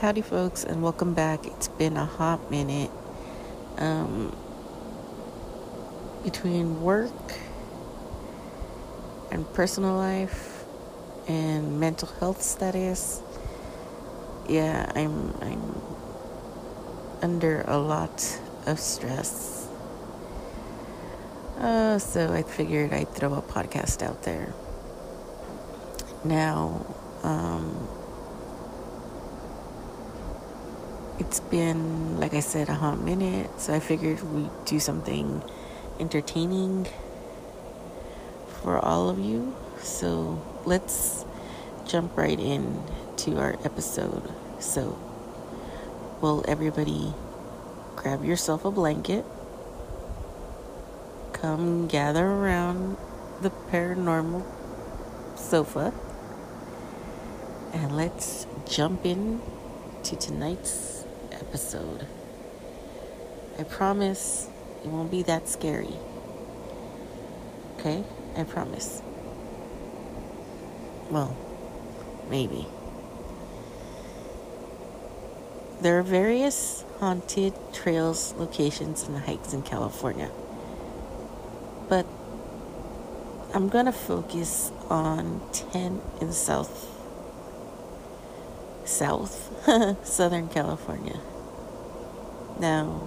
Howdy, folks, and welcome back. It's been a hot minute. Um, between work and personal life and mental health status, yeah, I'm I'm under a lot of stress. Uh, so I figured I'd throw a podcast out there. Now, um, it's been, like I said, a hot minute, so I figured we'd do something entertaining for all of you. So let's jump right in to our episode. So, will everybody grab yourself a blanket? Come gather around the paranormal sofa and let's jump in to tonight's episode. I promise it won't be that scary. Okay? I promise. Well, maybe. There are various haunted trails, locations, and hikes in California. But I'm going to focus on 10 in South South, Southern California. Now,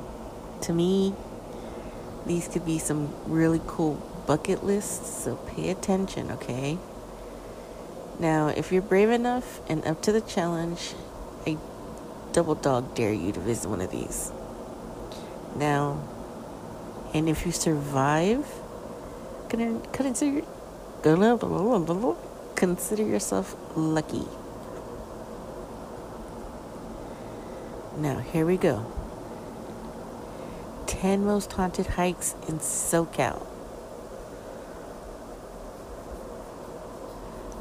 to me, these could be some really cool bucket lists, so pay attention, okay? Now, if you're brave enough and up to the challenge, I double dog dare you to visit one of these. Now, and if you survive, consider consider yourself lucky. Now, here we go 10 most haunted hikes in SoCal.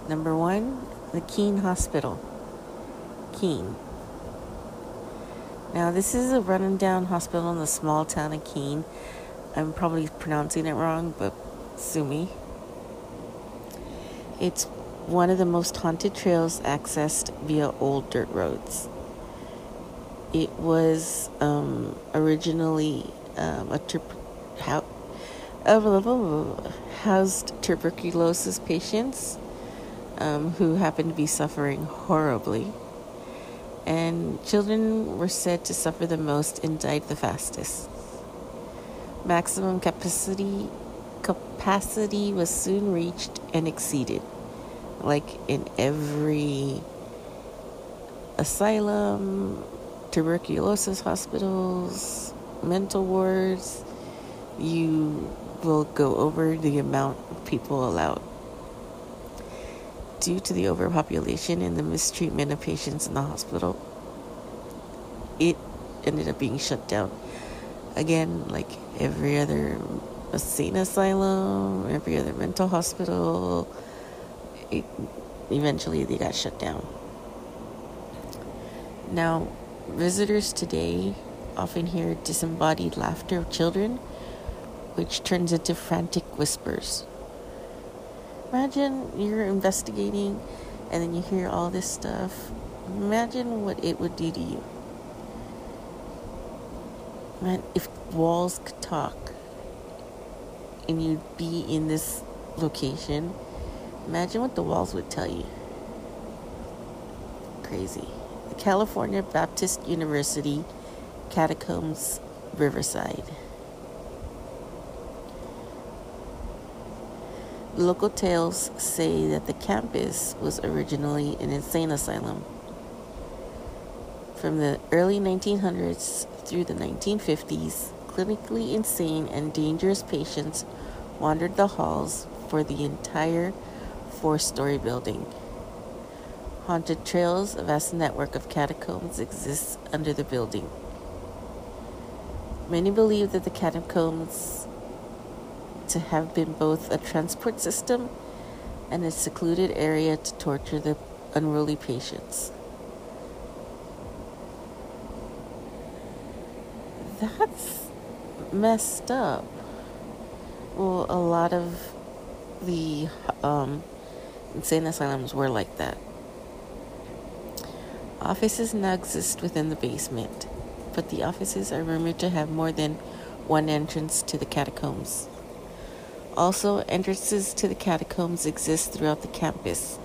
Number one, the Keene Hospital. Keene. Now, this is a running down hospital in the small town of Keene. I'm probably pronouncing it wrong, but sue me. It's one of the most haunted trails accessed via old dirt roads. It was um, originally um, a how, housed tuberculosis patients um, who happened to be suffering horribly. And children were said to suffer the most and died the fastest. Maximum capacity capacity was soon reached and exceeded, like in every asylum, tuberculosis hospitals, mental wards, you will go over the amount of people allowed. Due to the overpopulation and the mistreatment of patients in the hospital, it ended up being shut down. Again, like every other insane asylum, every other mental hospital, it, eventually they got shut down. Now, visitors today often hear disembodied laughter of children, which turns into frantic whispers. Imagine you're investigating and then you hear all this stuff. Imagine what it would do to you. Man, if walls could talk and you'd be in this location, imagine what the walls would tell you. Crazy. California Baptist University Catacombs, Riverside. Local tales say that the campus was originally an insane asylum. From the early 1900s through the 1950s, clinically insane and dangerous patients wandered the halls for the entire four story building. Haunted trails, a vast network of catacombs exists under the building. Many believe that the catacombs to have been both a transport system and a secluded area to torture the unruly patients. That's messed up. Well, a lot of the um, insane asylums were like that. Offices now exist within the basement but the offices are rumored to have more than one entrance to the catacombs. Also, entrances to the catacombs exist throughout the campus.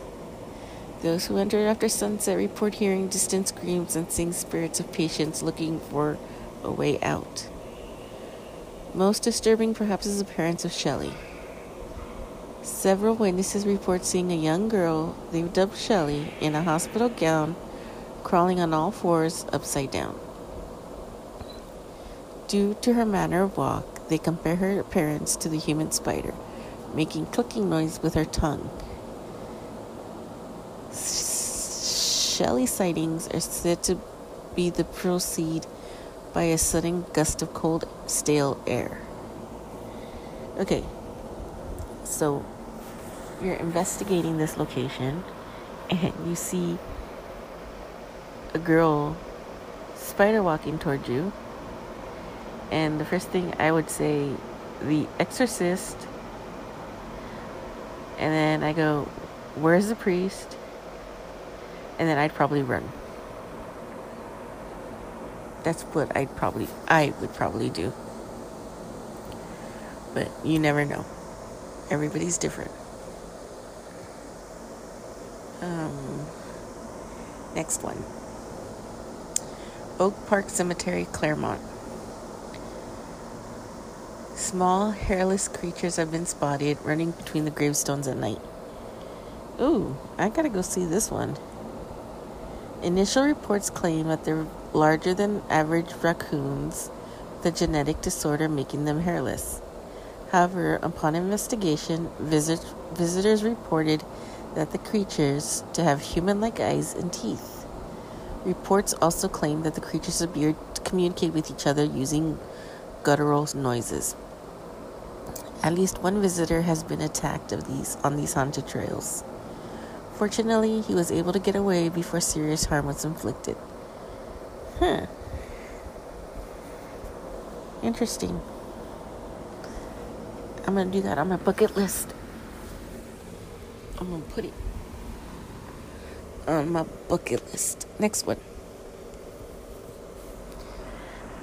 Those who enter after sunset report hearing distant screams and seeing spirits of patients looking for a way out. Most disturbing, perhaps, is the appearance of Shelley. Several witnesses report seeing a young girl they dubbed Shelley in a hospital gown crawling on all fours upside down. Due to her manner of walk, they compare her appearance to the human spider, making clicking noise with her tongue. Shelley sightings are said to be the proceed by a sudden gust of cold, stale air. Okay, so you're investigating this location and you see a girl spider walking towards you and the first thing I would say, The Exorcist. And then I go, Where's the priest? And then I'd probably run. That's what I'd probably, I would probably do. But you never know. Everybody's different. Um, next one Oak Park Cemetery, Claremont. Small, hairless creatures have been spotted running between the gravestones at night. Ooh, I gotta go see this one. Initial reports claim that they're larger than average raccoons, the genetic disorder making them hairless. However, upon investigation, visit- visitors reported that the creatures to have human-like eyes and teeth. Reports also claim that the creatures appear to communicate with each other using guttural noises. At least one visitor has been attacked of these on these haunted trails. Fortunately, he was able to get away before serious harm was inflicted. Huh. Interesting. I'm gonna do that on my bucket list. I'm gonna put it on my bucket list. Next one.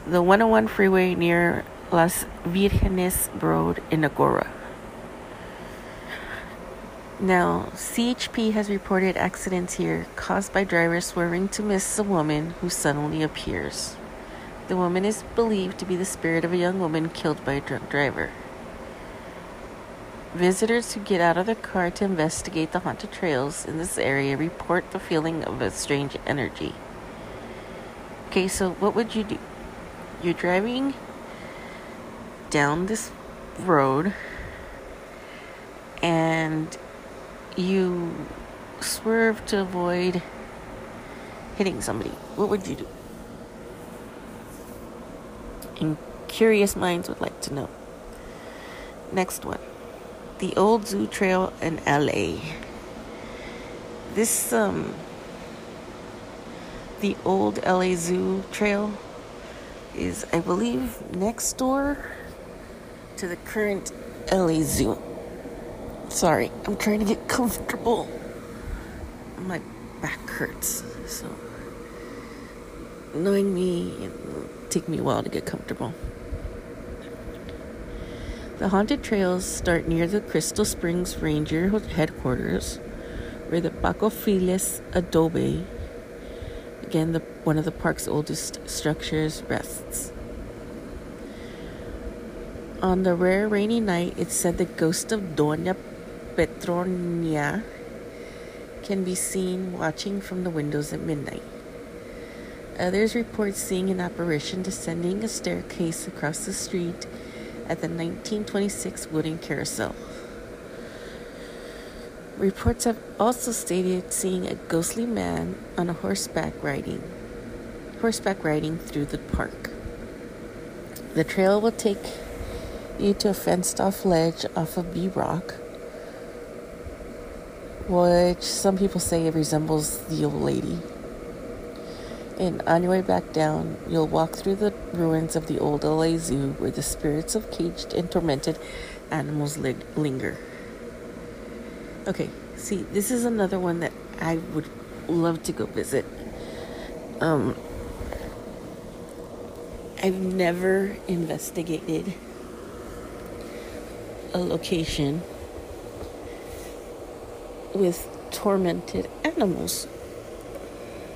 The 101 freeway near Las Virgenes Road in Agoura. Now, CHP has reported accidents here caused by drivers swerving to miss a woman who suddenly appears. The woman is believed to be the spirit of a young woman killed by a drunk driver. Visitors who get out of their car to investigate the haunted trails in this area report the feeling of a strange energy. Okay, so what would you do? You're driving down this road and you swerve to avoid hitting somebody, what would you do? And curious minds would like to know. Next one the old zoo trail in LA. This, um, the old LA Zoo trail is, I believe, next door to the current LA Zoo. Sorry, I'm trying to get comfortable. My back hurts, so knowing me, it'll take me a while to get comfortable. The haunted trails start near the Crystal Springs Ranger headquarters, where the Bacofiles adobe, again the, one of the park's oldest structures, rests. On the rare rainy night, it's said the ghost of Doña Petronia can be seen watching from the windows at midnight. Others report seeing an apparition descending a staircase across the street at the 1926 wooden carousel. Reports have also stated seeing a ghostly man on a horseback riding horseback riding through the park. The trail will take you to a fenced off ledge off of Bee Rock, which some people say it resembles the old lady. And on your way back down, you'll walk through the ruins of the old LA Zoo where the spirits of caged and tormented animals li- linger. Okay, see, this is another one that I would love to go visit. Um, I've never investigated a location with tormented animals.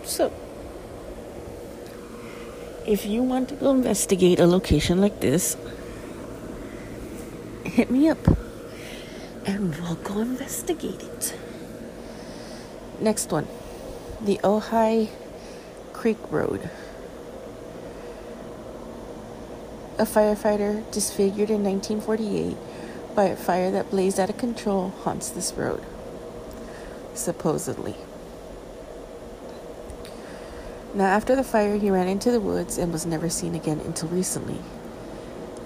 So, if you want to go investigate a location like this, hit me up and we'll go investigate it. Next one the Ojai Creek Road. A firefighter disfigured in 1948 by a fire that blazed out of control haunts this road, supposedly. Now, after the fire, he ran into the woods and was never seen again until recently.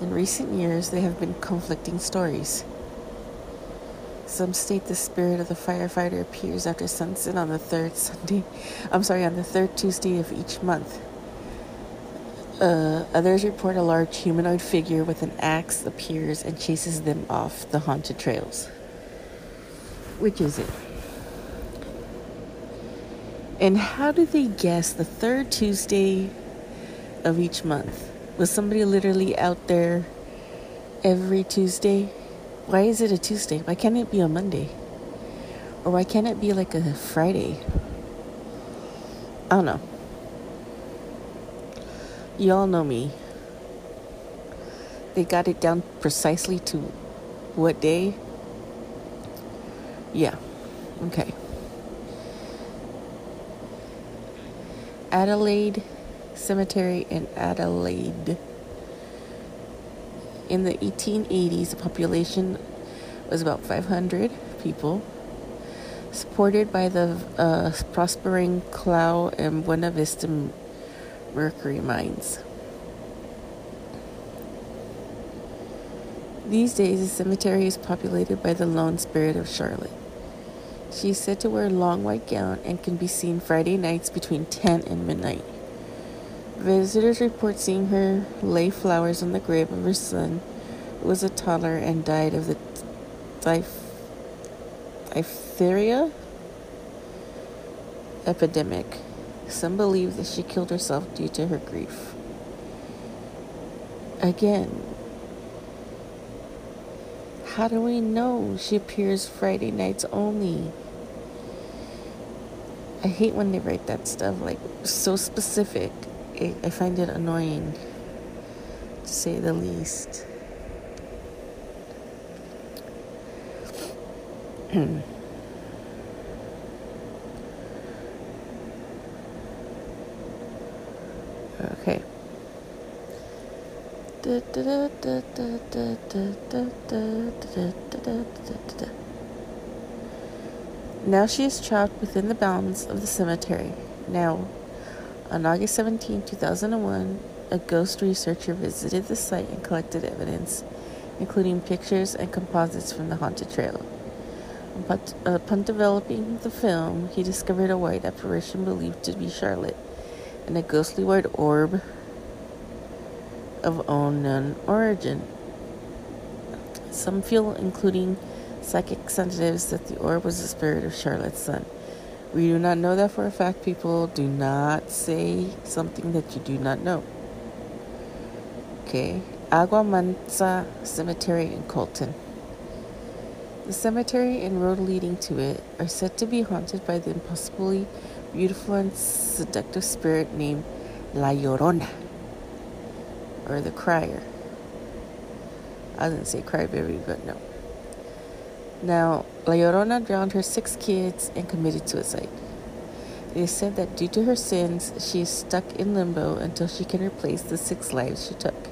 In recent years, there have been conflicting stories. Some state the spirit of the firefighter appears after sunset on the third Sunday, I'm sorry, on the third Tuesday of each month. Uh, others report a large humanoid figure with an axe appears and chases them off the haunted trails. Which is it? And how do they guess the third Tuesday of each month? Was somebody literally out there every Tuesday? Why is it a Tuesday? Why can't it be a Monday? Or why can't it be like a Friday? I don't know. Y'all know me. They got it down precisely to what day? Yeah. Okay. Adelaide Cemetery in Adelaide. In the 1880s, the population was about 500 people, supported by the uh, prospering Klau and Buena Vista mercury mines. These days, the cemetery is populated by the lone spirit of Charlotte. She is said to wear a long white gown and can be seen Friday nights between 10 and midnight. Visitors report seeing her lay flowers on the grave of her son, who was a toddler and died of the diphtheria epidemic. Some believe that she killed herself due to her grief. Again, how do we know she appears Friday nights only? I hate when they write that stuff, like so specific. It, I find it annoying, to say the least. okay. Now she is trapped within the bounds of the cemetery. Now, on August 17, 2001, a ghost researcher visited the site and collected evidence, including pictures and composites from the haunted trail. But Upon developing the film, he discovered a white apparition believed to be Charlotte and a ghostly white orb of unknown origin. Some feel, including psychic sensitives, that the orb was the spirit of Charlotte's son. We do not know that for a fact, people. Do not say something that you do not know. Okay. Agua Mansa Cemetery in Colton. The cemetery and road leading to it are said to be haunted by the impossibly beautiful and seductive spirit named La Llorona, or the Crier. I didn't say crybaby, but no. Now, La Llorona drowned her six kids and committed suicide. It is said that due to her sins, she is stuck in limbo until she can replace the six lives she took.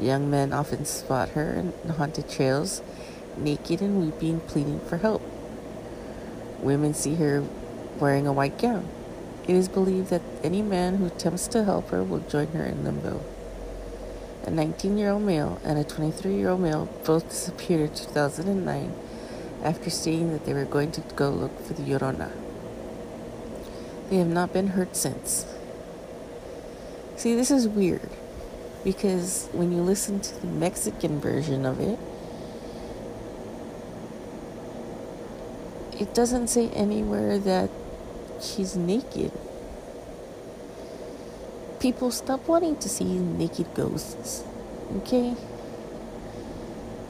Young men often spot her in haunted trails naked and weeping, pleading for help. Women see her wearing a white gown. It is believed that any man who attempts to help her will join her in limbo. A 19 year old male and a 23 year old male both disappeared in 2009 after seeing that they were going to go look for the Llorona. They have not been heard since. See, this is weird because when you listen to the Mexican version of it, it doesn't say anywhere that she's naked. People stop wanting to see naked ghosts. Okay?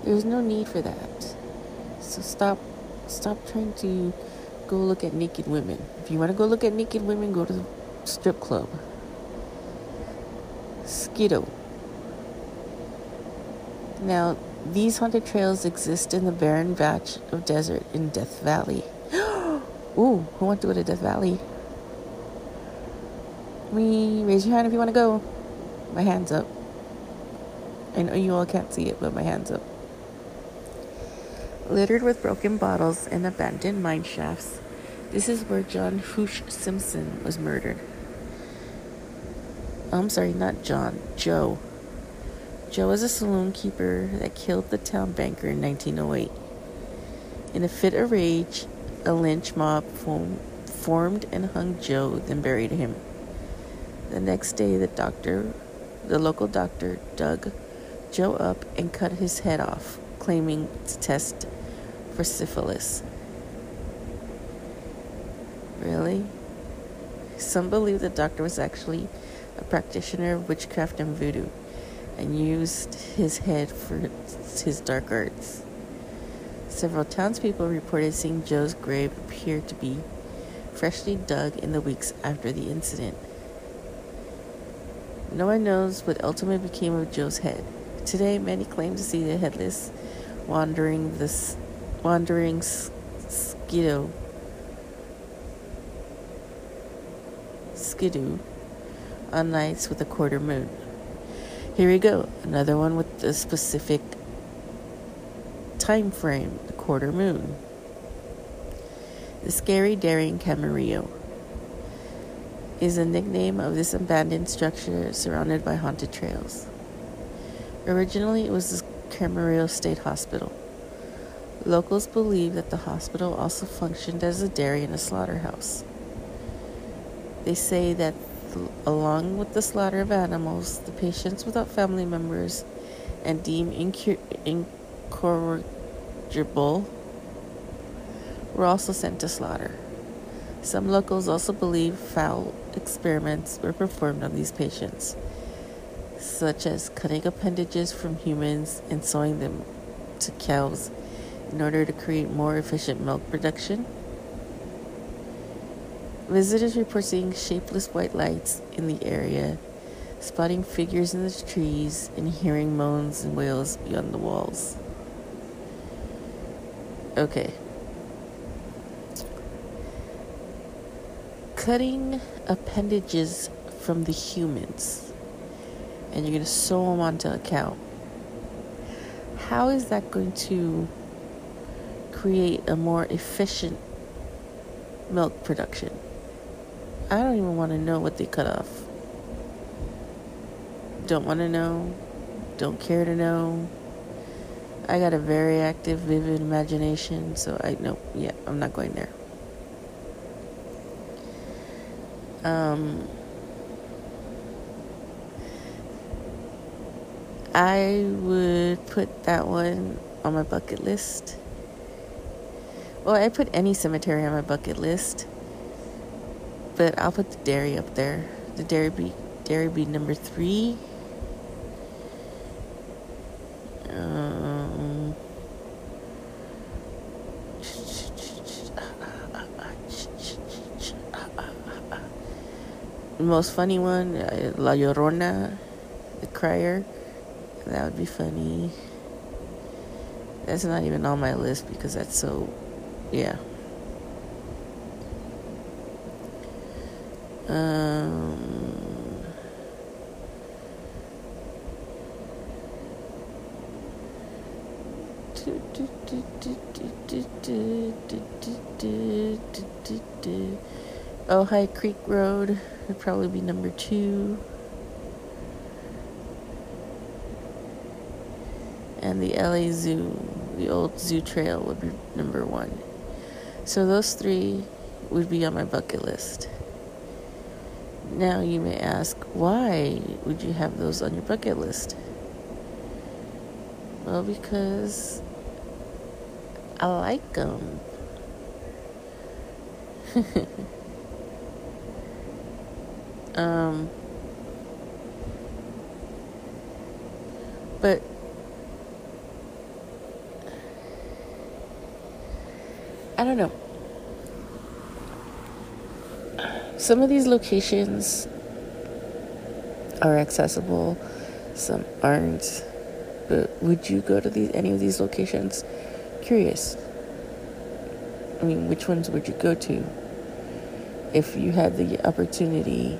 There's no need for that. So stop stop trying to go look at naked women. If you want to go look at naked women, go to the strip club. Skidoo. Now, these haunted trails exist in the barren patch of desert in Death Valley. Ooh, who wants to go to Death Valley? Me, raise your hand if you want to go. My hand's up. I know you all can't see it, but my hand's up. Littered with broken bottles and abandoned mine shafts, this is where John Hootch Simpson was murdered. Oh, I'm sorry, not John, Joe. Joe was a saloon keeper that killed the town banker in 1908. In a fit of rage, a lynch mob formed and hung Joe, then buried him. The next day, the doctor, the local doctor, dug Joe up and cut his head off, claiming to test for syphilis. Really? Some believe the doctor was actually a practitioner of witchcraft and voodoo and used his head for his dark arts. Several townspeople reported seeing Joe's grave appear to be freshly dug in the weeks after the incident. No one knows what ultimately became of Joe's head. Today, many claim to see the headless wandering this wandering skidoo skidoo on nights with a quarter moon. Here we go. Another one with a specific time frame, the quarter moon. The scary daring Camarillo is a nickname of this abandoned structure surrounded by haunted trails. Originally, it was the Camarillo State Hospital. Locals believe that the hospital also functioned as a dairy and a slaughterhouse. They say that along with the slaughter of animals, the patients without family members and deemed incur- incorrigible were also sent to slaughter. Some locals also believe foul experiments were performed on these patients, such as cutting appendages from humans and sewing them to cows in order to create more efficient milk production Visitors report seeing shapeless white lights in the area, spotting figures in the trees, and hearing moans and wails beyond the walls. Okay. Cutting appendages from the humans. and you're going to sew them onto a cow. How is that going to create a more efficient milk production? I don't even want to know what they cut off. Don't want to know. Don't care to know. I got a very active, vivid imagination, so I know, yeah, I'm not going there. Um, I would put that one on my bucket list. Well, I put any cemetery on my bucket list, but I'll put the dairy up there. The dairy be dairy be number three. Um, the most funny one, uh, La Llorona, the crier. That would be funny. That's not even on my list because that's so, yeah. Um, Oh, High Creek Road would probably be number two. and the LA Zoo, the old zoo trail, would be number one. So those three would be on my bucket list. Now you may ask, why would you have those on your bucket list? Well, because I like them. um, but don't know. Some of these locations are accessible, some aren't. But would you go to these any of these locations? Curious. I mean, which ones would you go to? If you had the opportunity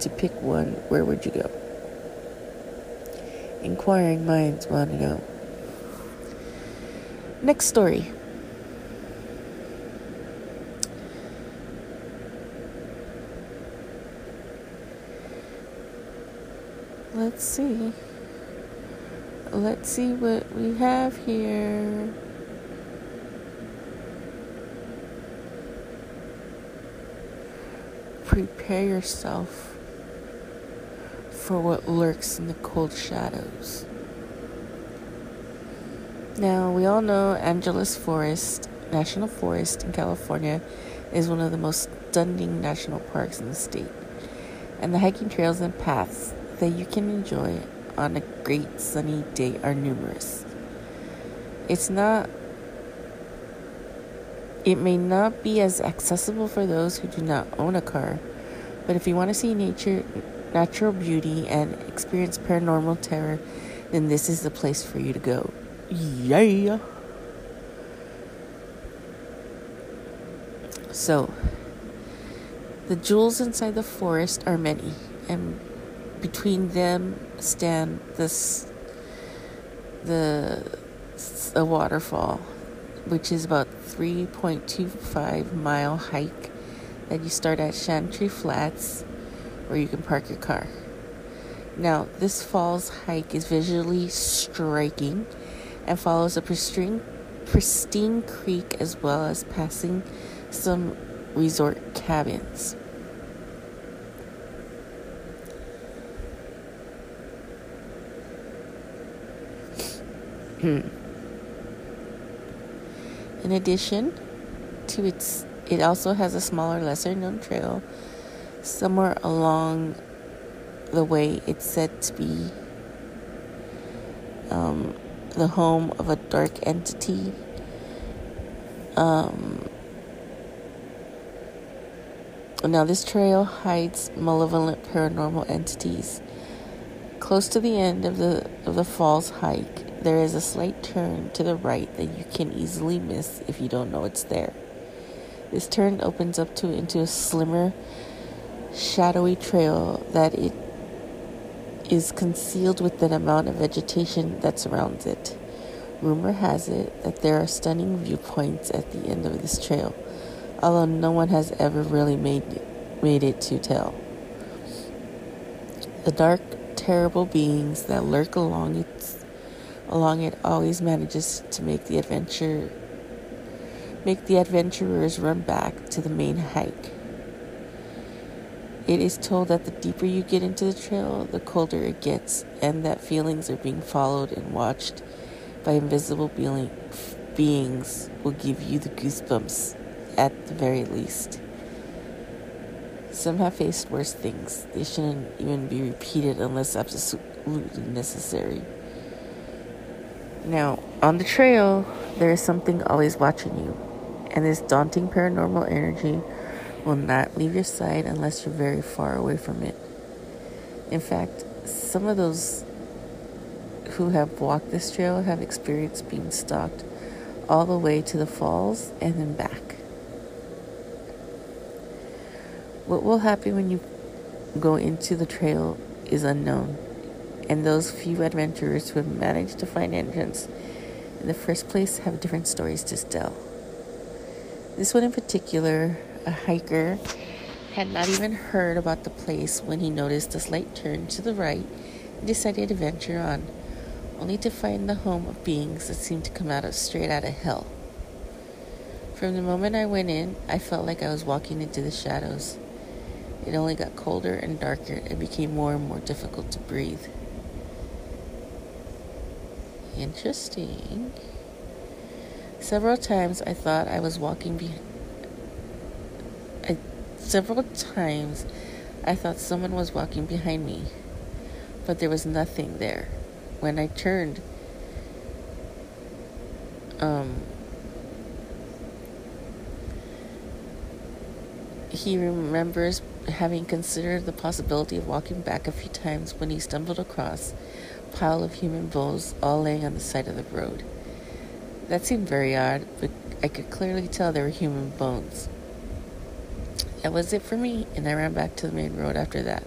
to pick one, where would you go? Inquiring minds want to know. Next story. Let's see. Let's see what we have here. Prepare yourself for what lurks in the cold shadows. Now, we all know Angeles Forest, National Forest in California, is one of the most stunning national parks in the state. And the hiking trails and paths that you can enjoy on a great sunny day are numerous. It's not it may not be as accessible for those who do not own a car, but if you want to see nature, natural beauty and experience paranormal terror, then this is the place for you to go. Yeah. So, the jewels inside the forest are many, and between them stand this the a waterfall which is about 3.25 mile hike that you start at Chantry Flats where you can park your car. Now, this falls hike is visually striking and follows a pristine, pristine creek as well as passing some resort cabins. In addition to its, it also has a smaller, lesser known trail somewhere along the way. It's said to be um, the home of a dark entity. Um, now, this trail hides malevolent paranormal entities. Close to the end of the of the falls hike, there is a slight turn to the right that you can easily miss if you don't know it's there. This turn opens up to into a slimmer, shadowy trail that it is concealed with an amount of vegetation that surrounds it. Rumor has it that there are stunning viewpoints at the end of this trail, although no one has ever really made made it to tell. The dark, terrible beings that lurk along its along it always manages to make the adventure make the adventurers run back to the main hike. It is told that the deeper you get into the trail, the colder it gets, and that feelings are being followed and watched by invisible beings will give you the goosebumps at the very least. Some have faced worse things. They shouldn't even be repeated unless absolutely necessary. Now, on the trail, there is something always watching you, and this daunting paranormal energy will not leave your side unless you're very far away from it. In fact, some of those who have walked this trail have experienced being stalked all the way to the falls and then back. What will happen when you go into the trail is unknown, and those few adventurers who have managed to find entrance in the first place have different stories to tell. This one in particular a hiker had not even heard about the place when he noticed a slight turn to the right and decided to venture on, only to find the home of beings that seemed to come out of straight out of hell. From the moment I went in, I felt like I was walking into the shadows. It only got colder and darker and became more and more difficult to breathe. Interesting. Several times I thought I was walking behind Several times I thought someone was walking behind me, but there was nothing there. When I turned, um, he remembers having considered the possibility of walking back a few times when he stumbled across pile of human bones all laying on the side of the road. That seemed very odd, but I could clearly tell they were human bones that was it for me, and I ran back to the main road after that.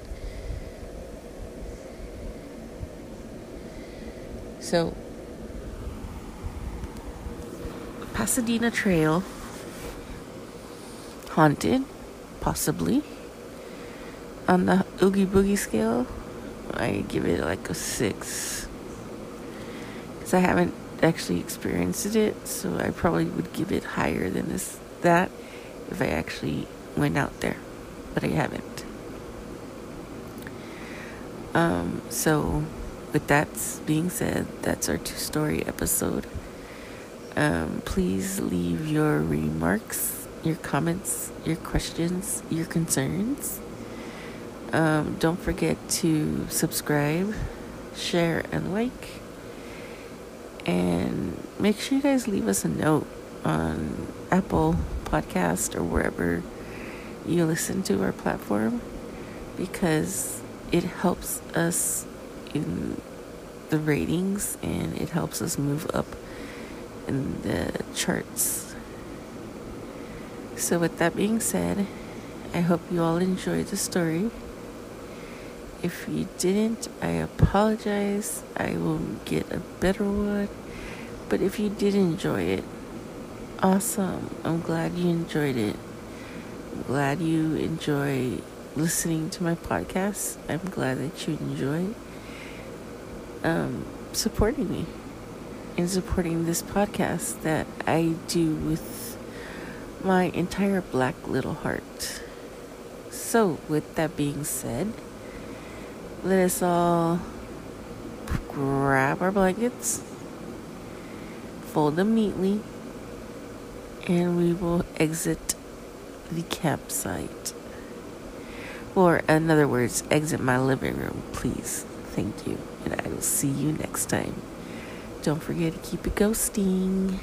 So, Pasadena Trail, haunted, possibly. On the Oogie Boogie scale, I give it like a six. Because I haven't actually experienced it, so I probably would give it higher than this that if I actually went out there, but I haven't. Um, so, with that being said, that's our two story episode. Um, please leave your remarks, your comments, your questions, your concerns. Um, don't forget to subscribe, share, and like. And make sure you guys leave us a note on Apple Podcast or wherever you listen to our platform because it helps us in the ratings and it helps us move up in the charts. So, with that being said, I hope you all enjoyed the story. If you didn't, I apologize. I will get a better one. But if you did enjoy it, awesome. I'm glad you enjoyed it glad you enjoy listening to my podcast. I'm glad that you enjoy um, supporting me and supporting this podcast that I do with my entire black little heart. So, with that being said, let us all grab our blankets, fold them neatly, and we will exit the campsite. Or, in other words, exit my living room, please. Thank you. And I will see you next time. Don't forget to keep it ghosting.